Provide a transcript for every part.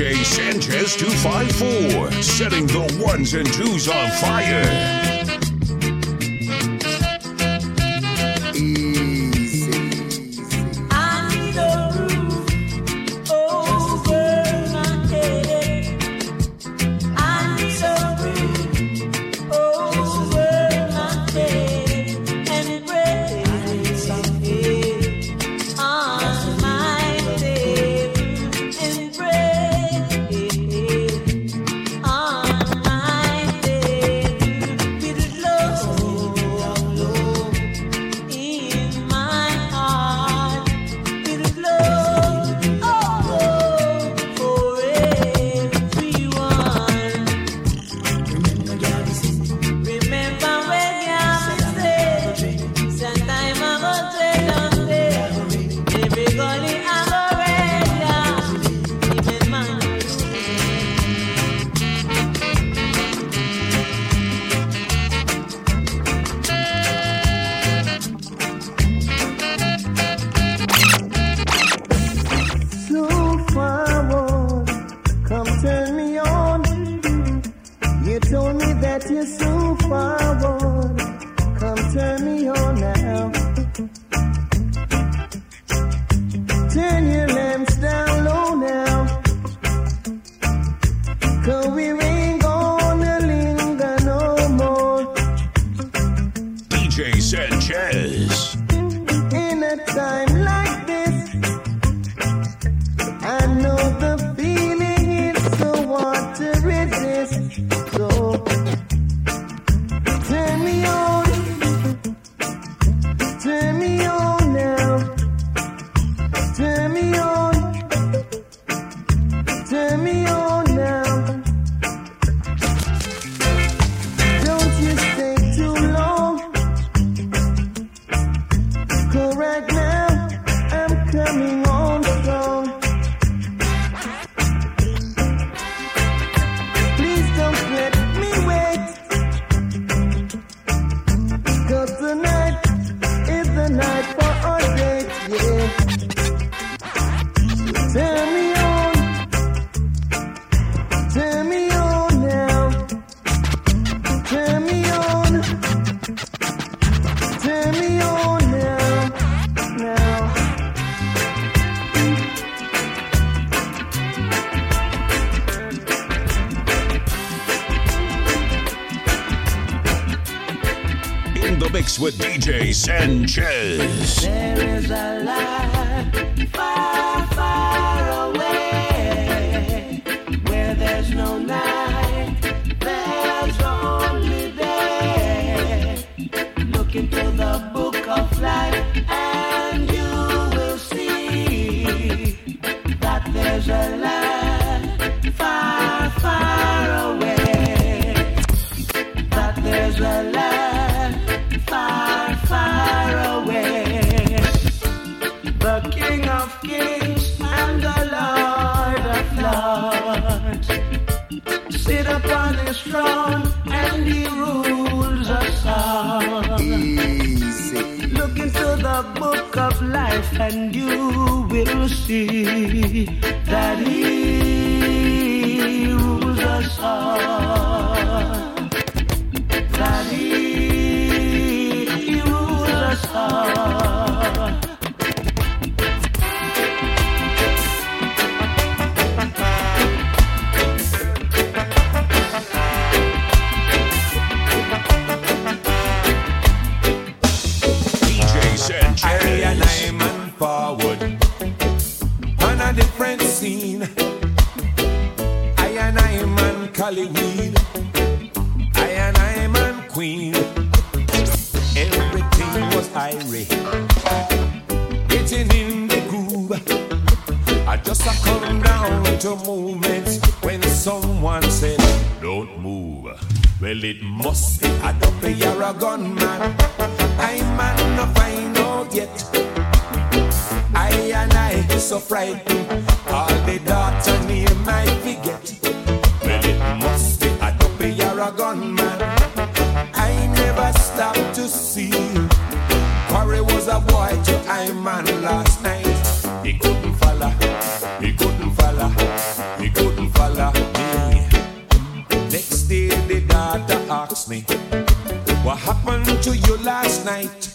DJ Sanchez 254, setting the ones and twos on fire. Sanchez. and you will see that He rules us all. That He rules us all. Happened to you last night?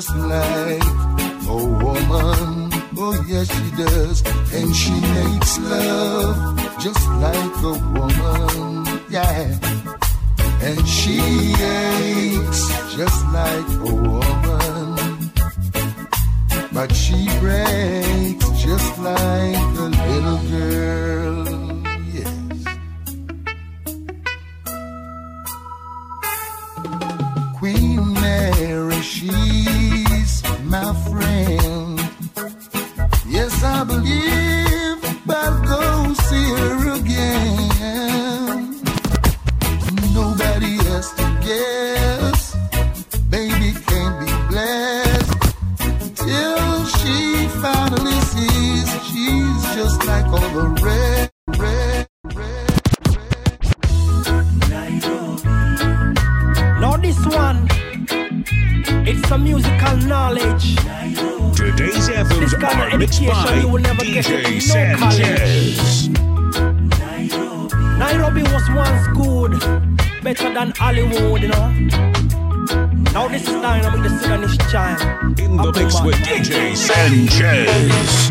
Just like a woman. Oh, yes, she does. And she makes love just like a woman. Yeah. And she aches just like a woman. But she breaks just like a little girl. By you will never get in DJ no Sanchez. Nairobi was once good, better than Hollywood, you know. Now this is Dynamic, the Sudanese child. In the mix with DJ Sanchez.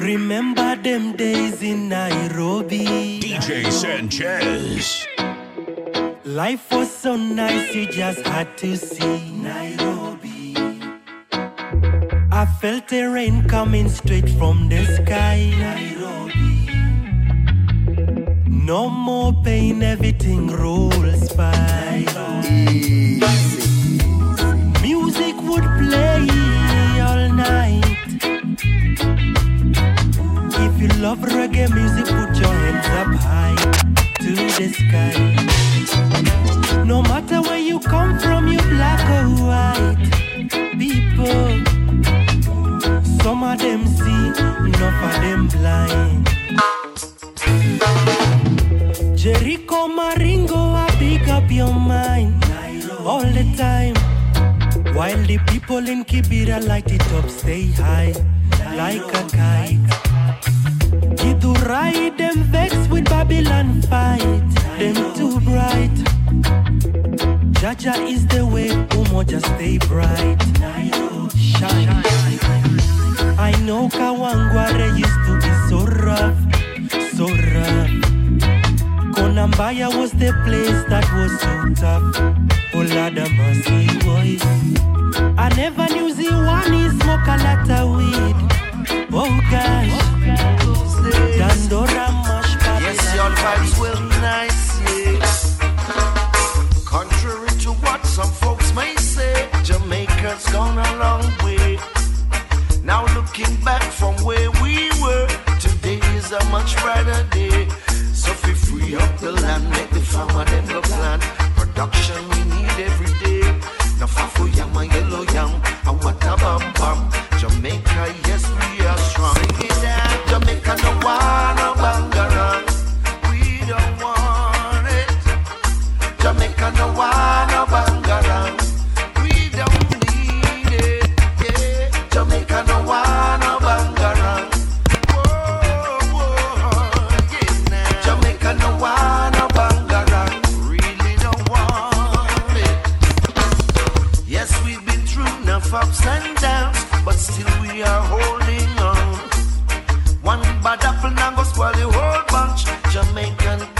Remember them days in Nairobi. DJ Sanchez. Life was so nice, you just had to see Nairobi. I felt the rain coming straight from the sky. Nairobi. No more pain, everything rolls by. Music would play all night. If you love reggae music, put your hands up high to the sky. No matter where you come from, you black or white people. Some of them see, enough of them blind. Jericho Maringo, I pick up your mind all the time. While the people in Kibera light it up, stay high like a kite. Kidurai, them vex with Babylon fight, them too bright. Jaja is the way, Umoja stay bright. Shine. Know Kawangware used to be so rough, so rough. Konambaya was the place that was so tough. Have mercy, boys. I never knew Ziwani smoke a lot of weed. Oh gosh, Dandora mash Yes, your vibes will nice, yes. Contrary to what some folks may say, Jamaica's gone a long way. Now looking back from where we were, today is a much brighter day. So if we free up the land, make the farmer them go plant. Production we need every day. Now fafu yam and yellow yam, and what a enough ups and downs, but still we are holding on. One bad apple now go spoil the whole bunch. Jamaican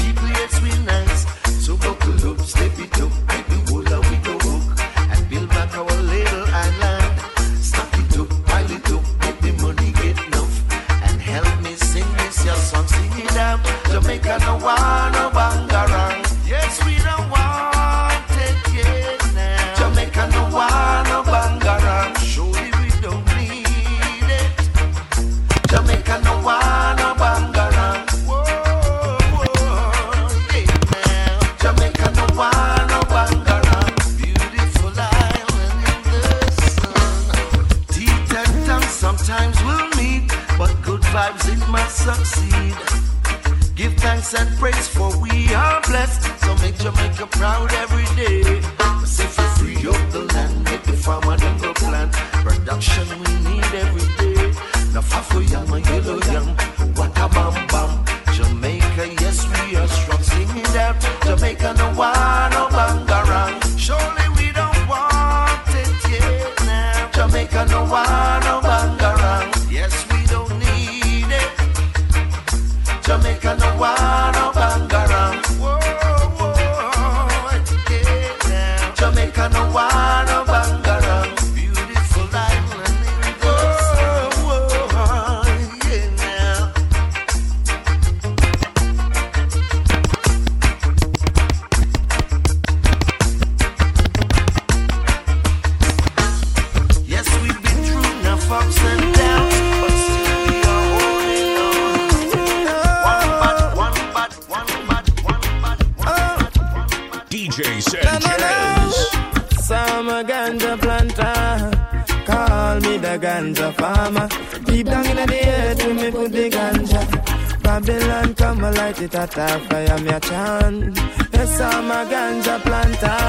a light it at a fire, me a chant. Yes, I'm a ganja planter,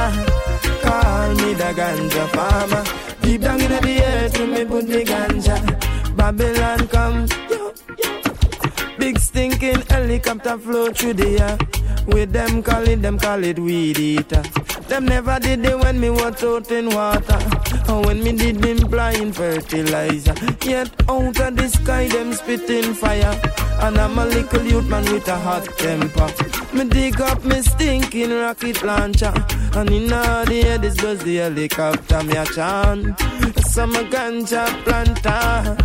call me the ganja farmer. Deep down in the earth, me put the ganja. Babylon come. Big stinking helicopter flow through the air. With them call it, them call it weed eater. Them never did it when me was out in water. Or when me did implying fertilizer. Yet out of the sky, them spitting fire. And I'm a little youth man with a hot temper. Me dig up me stinking rocket launcher. And in all the air, this was the helicopter, me a chant. Some ganja planter.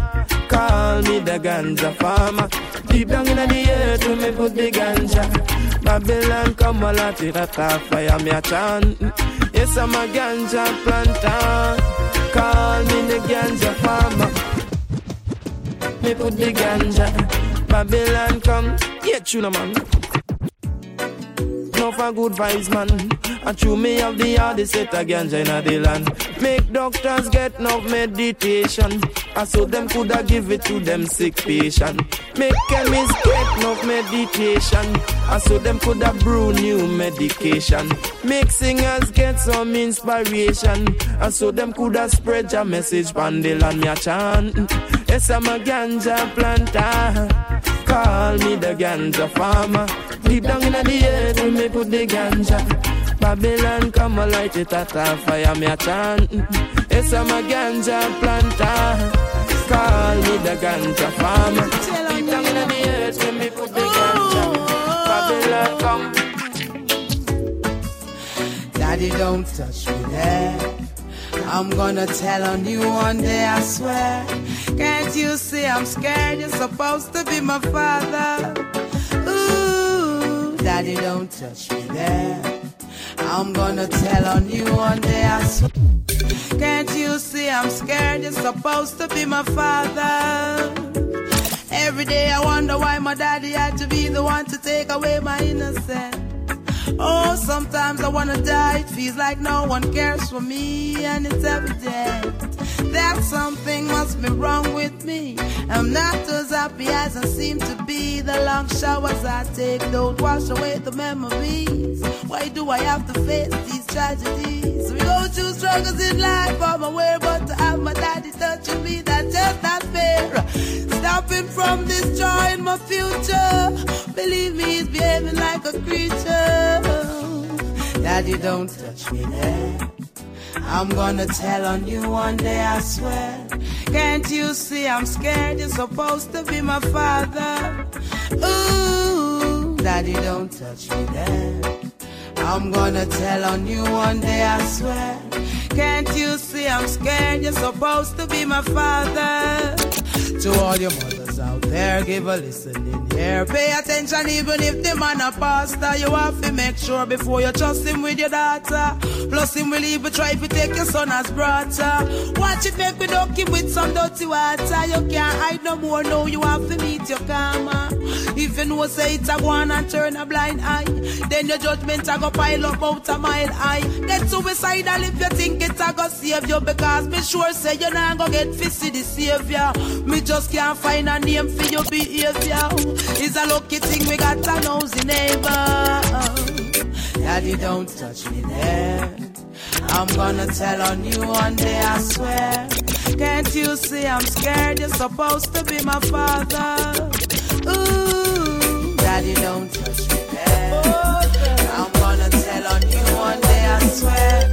Call me the ganja farmer. Deep down in the earth, me put the ganja. Babylon come a lot it a top fire me a chant. Yes, I'm a ganja planter. Call me the ganja farmer. Me put the ganja. Babylon come, yeah, tuna man. No for good vibes, man. And true me have the hardest set a ganja in the land. Make doctors get no meditation. I so them coulda give it to them sick patient. Make chemists get no meditation. I so them coulda brew new medication. Make singers get some inspiration. I so them coulda spread your message pan the land me a chant. Yes, I'm a ganja planter. Call me the ganja farmer. Deep down in the earth, when me put the ganja. Babylon come a light it at a fire, me a chant. I'm a ganja planter. Call me the ganja farmer. Deep down in the earth, when me put the ganja. Babylon come. Daddy, don't touch me there. I'm gonna tell on you one day, I swear. Can't you see I'm scared? You're supposed to be my father. Ooh, Daddy, don't touch me there. I'm gonna tell on you one day, I swear. Can't you see I'm scared? You're supposed to be my father. Every day I wonder why my daddy had to be the one to take away my innocence. Oh, sometimes I wanna die. It feels like no one cares for me, and it's evident that something must be wrong with me. I'm not as happy as I seem to be. The long showers I take don't wash away the memories. Why do I have to face these tragedies? We go through struggles in life, I'm aware, but to have my daddy touching me, that's just not fair. Stopping from destroying my future. Believe me, he's behaving like a creature. Daddy, don't touch me there. I'm gonna tell on you one day, I swear. Can't you see I'm scared? You're supposed to be my father. Ooh, Daddy, don't touch me there. I'm gonna tell on you one day, I swear. Can't you see I'm scared? You're supposed to be my father. To all your mothers out there, give a listening ear. Pay attention, even if the man a pastor. You have to make sure before you trust him with your daughter. Plus, him will even try to take your son as brother. Watch it make we dunk him with some dirty water. You can't hide no more, no, you have to meet your karma. If you say it's a go on and turn a blind eye, then your judgment a go pile up out a mile high. Get suicidal if you think it's a go save you, because me sure say you're not gonna get fishy the savior. Me just can't find a name for your behavior. It's a lucky thing we got a nosy neighbor. Daddy, don't touch me there. I'm gonna tell on you one day, I swear. Can't you see I'm scared? You're supposed to be my father. Ooh, Daddy, don't touch me there. I'm gonna tell on you one day, I swear.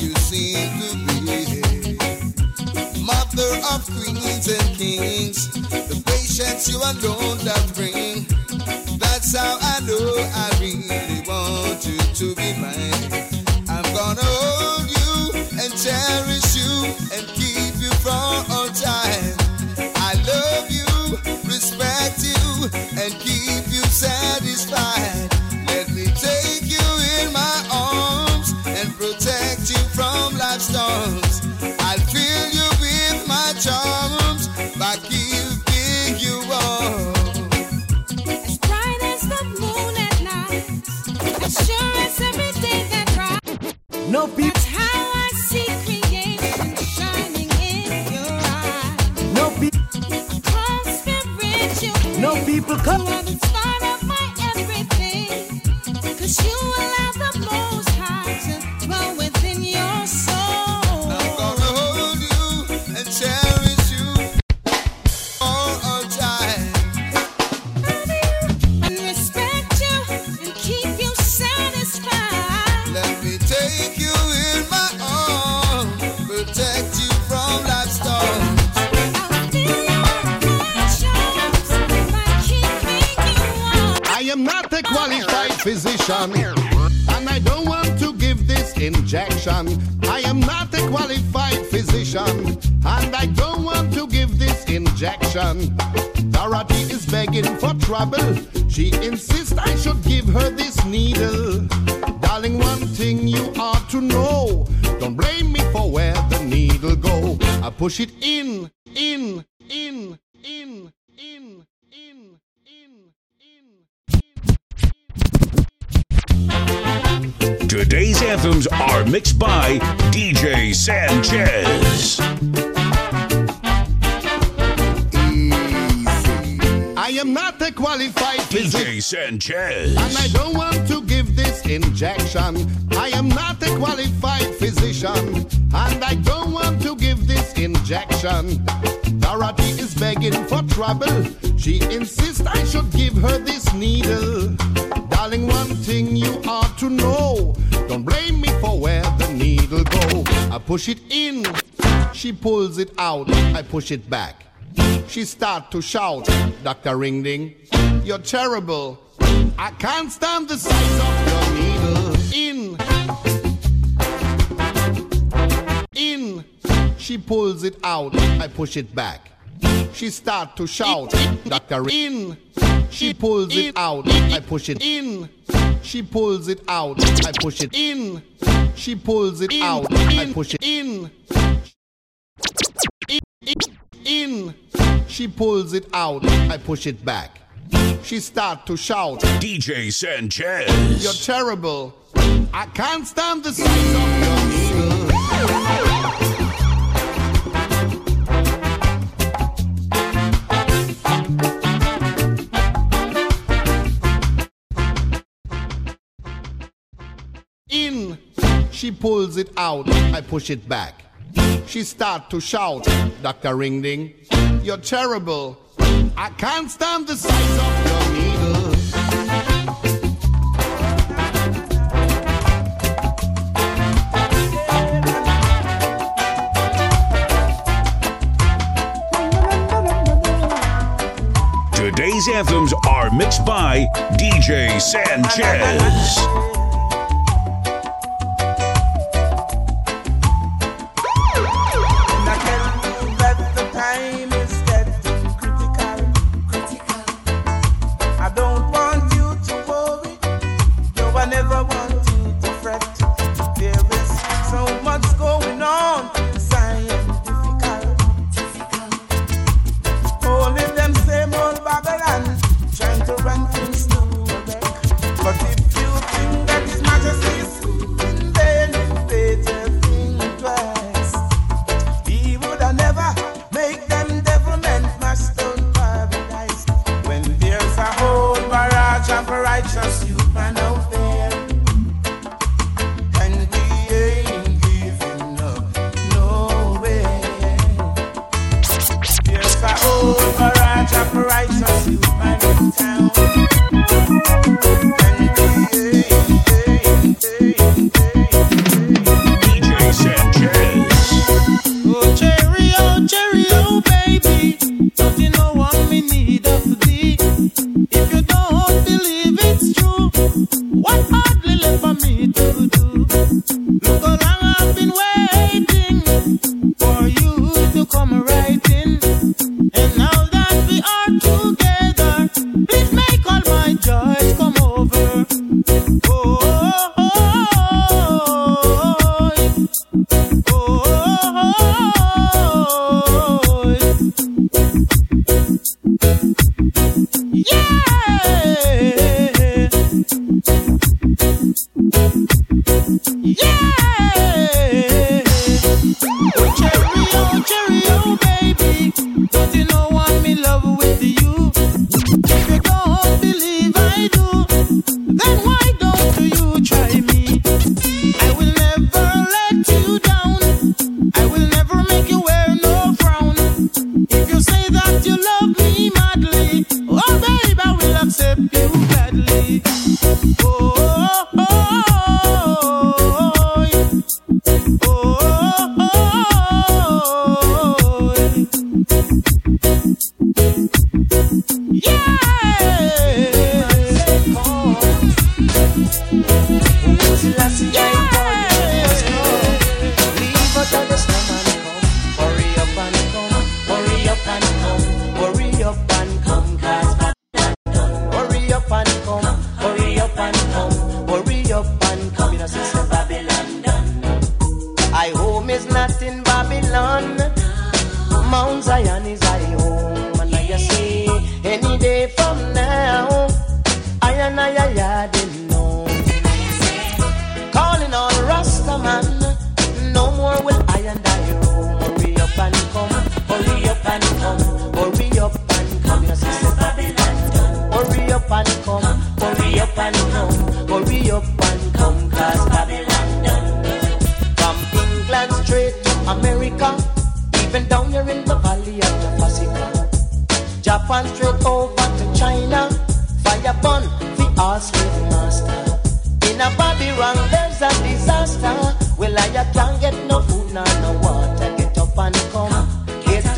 You seem to be. Mother of queens and kings, the patience you alone that bring. That's how I know I and I don't want to give this injection. I am not a qualified physician, and I don't want to give this injection. Dorothy is begging for trouble. She insists I should give her this needle. Darling, one thing you ought to know. Don't blame me for where the needle go. I push it in, Sanchez. I am not a qualified physician. Sanchez. And I don't want to give this injection. I am not a qualified physician. And I don't injection. Dorothy is begging for trouble. She insists I should give her this needle. Darling, one thing you ought to know. Don't blame me for where the needle go. I push it in. She pulls it out. I push it back. She start to shout, Dr. Ringding, you're terrible. I can't stand the size of your needle. In. She pulls it out. I push it back. She start to shout, Dr. In. She pulls it out. I push it in. She pulls it out. I push it in. She pulls it out. I push it in. In. She pulls it out. I push it back. She start to shout, DJ Sanchez. You're terrible. I can't stand the sight of your needle. She pulls it out. I push it back. She start to shout, Dr. Ringding, you're terrible. I can't stand the size of your needle. Today's anthems are mixed by DJ Sanchez.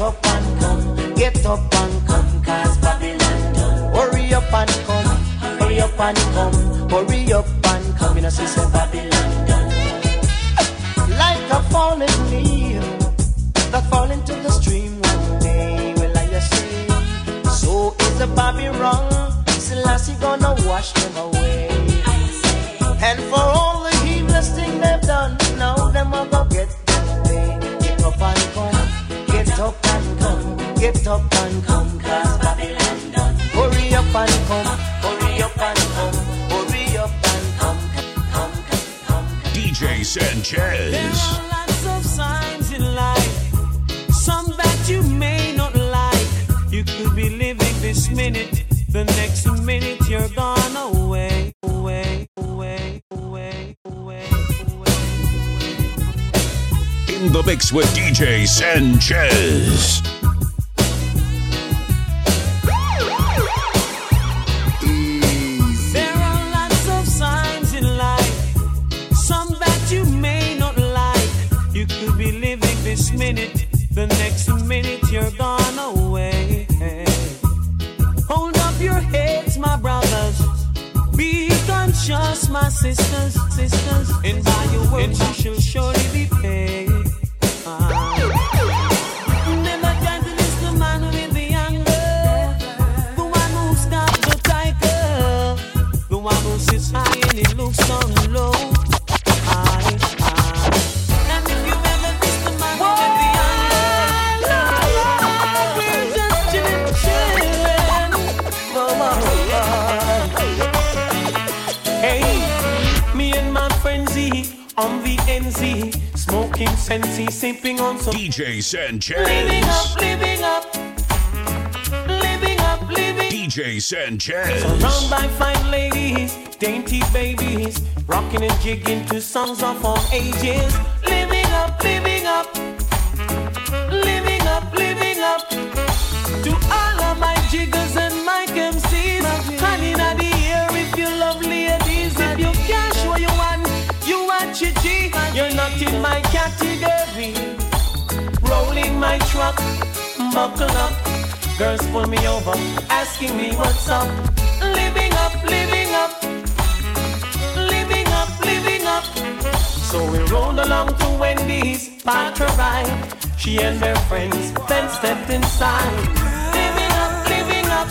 up and come, get up and come, cause Babylon done. Hurry up and come, hurry up and come, hurry up and come, you know, say so Babylon done. Like a fallen leaf that fall into the stream one day, will I say? So is the Babylon, Selassie gonna wash them away. And for all get up and come, cause Babylon done. Hurry up and come, hurry up and come, hurry up and come, come, come, come. DJ Sanchez. There are lots of signs in life, some that you may not like. You could be living this minute, the next minute you're gone away. In the mix with DJ Sanchez. minute you're gone away. Hold up your heads, my brothers. Be conscious, my sisters, sisters. And by your words, you shall surely be paid. Ah. fancy sipping on some DJ Sanchez. Living up, living up. Living up, living DJ Sanchez. Surrounded by fine ladies, dainty babies, rocking and jigging to songs of all ages. Living up, living up. Living up, living up. To all my truck. Buckle up, girls pull me over, asking me what's up. Living up, living up, living up, living up. So we rolled along to Wendy's, bought ride. She and her friends then stepped inside. Living up, living up.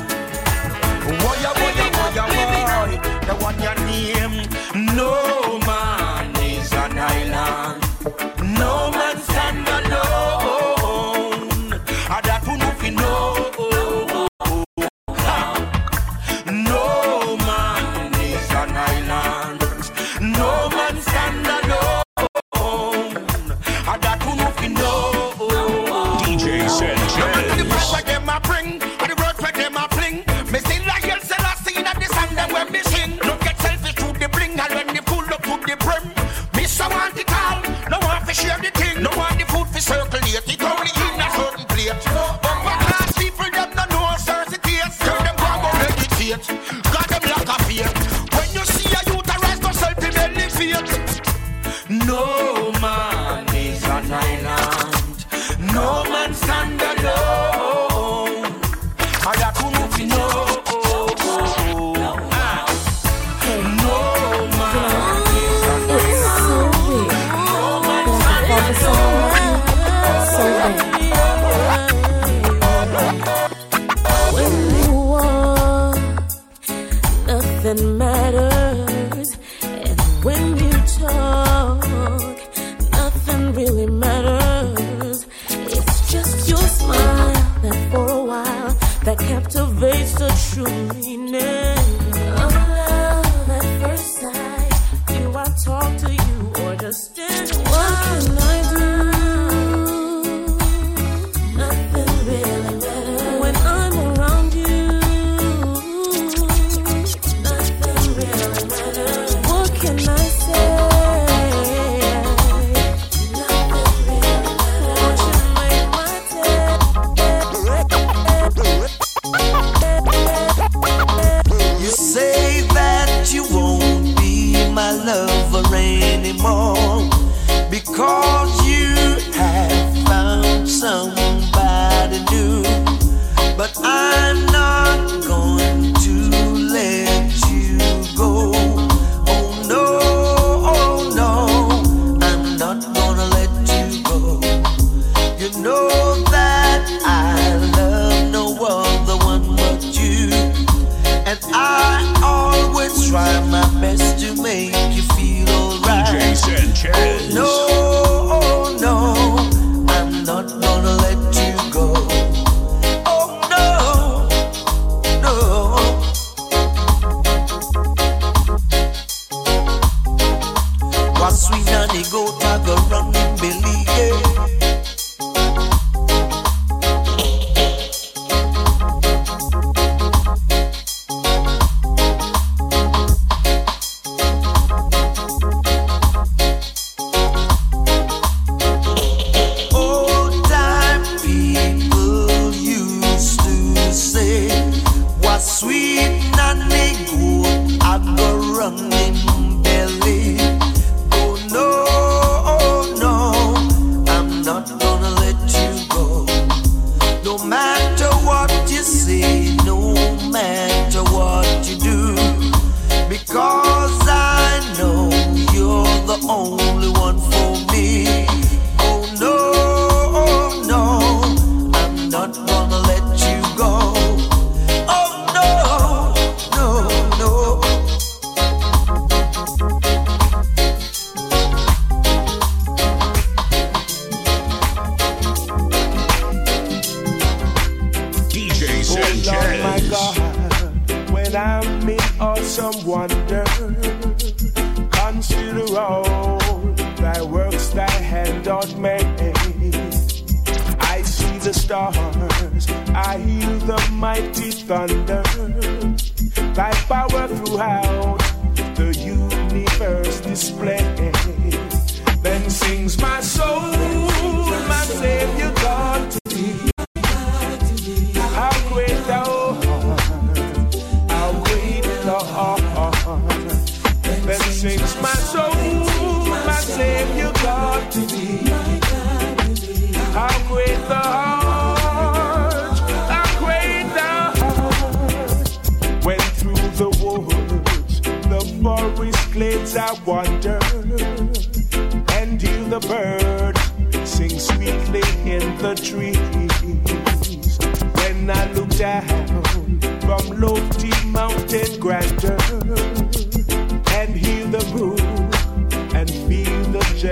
Boy, boy, boy, boy. The one your name, no.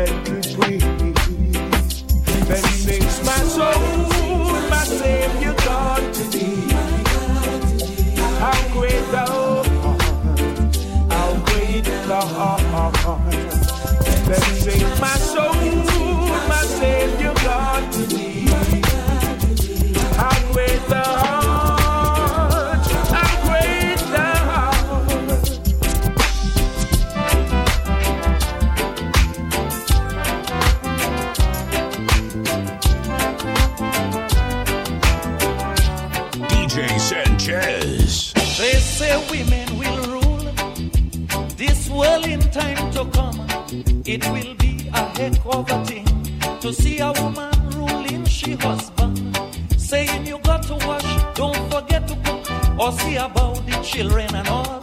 shed the trees. Bendings my soul, my Savior God to me. How great the heart, how great the heart. Bendings my soul. It will be a heck of a thing to see a woman ruling she husband, saying you got to wash, don't forget to cook, or see about the children and all.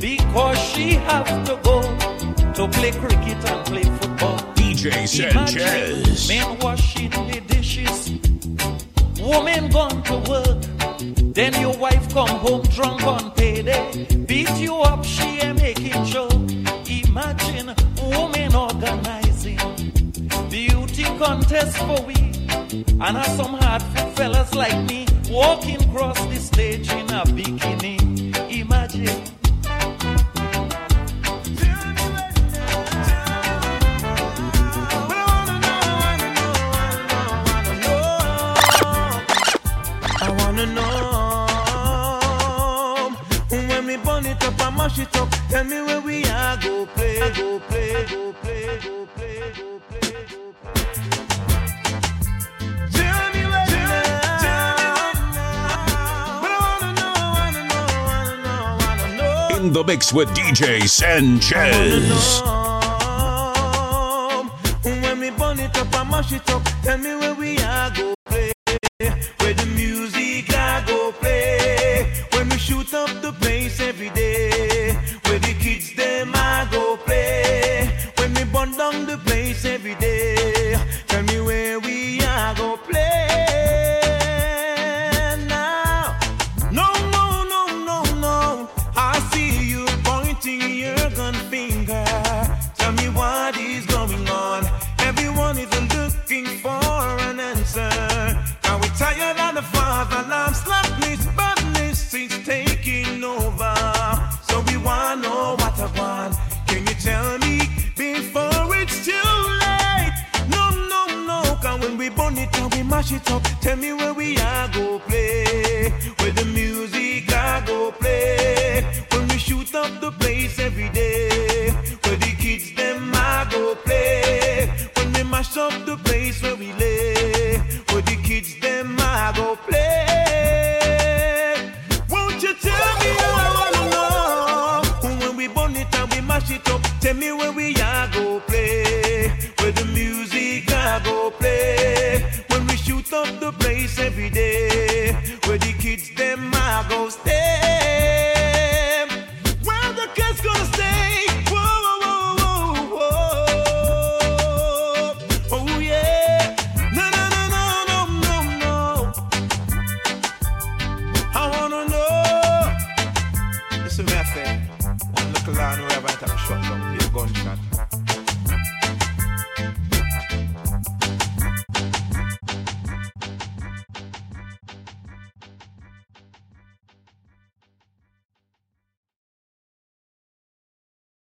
Because she have to go to play cricket and play football. DJ Sanchez. Men washing the dishes, woman gone to work, then your wife come home drunk on contest for we, and have some hard-fit fellas like me walking across the stage in a bikini. Imagine. I wanna know when we burn it up and mash it up. Tell me where we are, go play, go play, go play. Go play. the mix with DJ Sanchez. mash it up. Tell me where we are, go play. Where the music.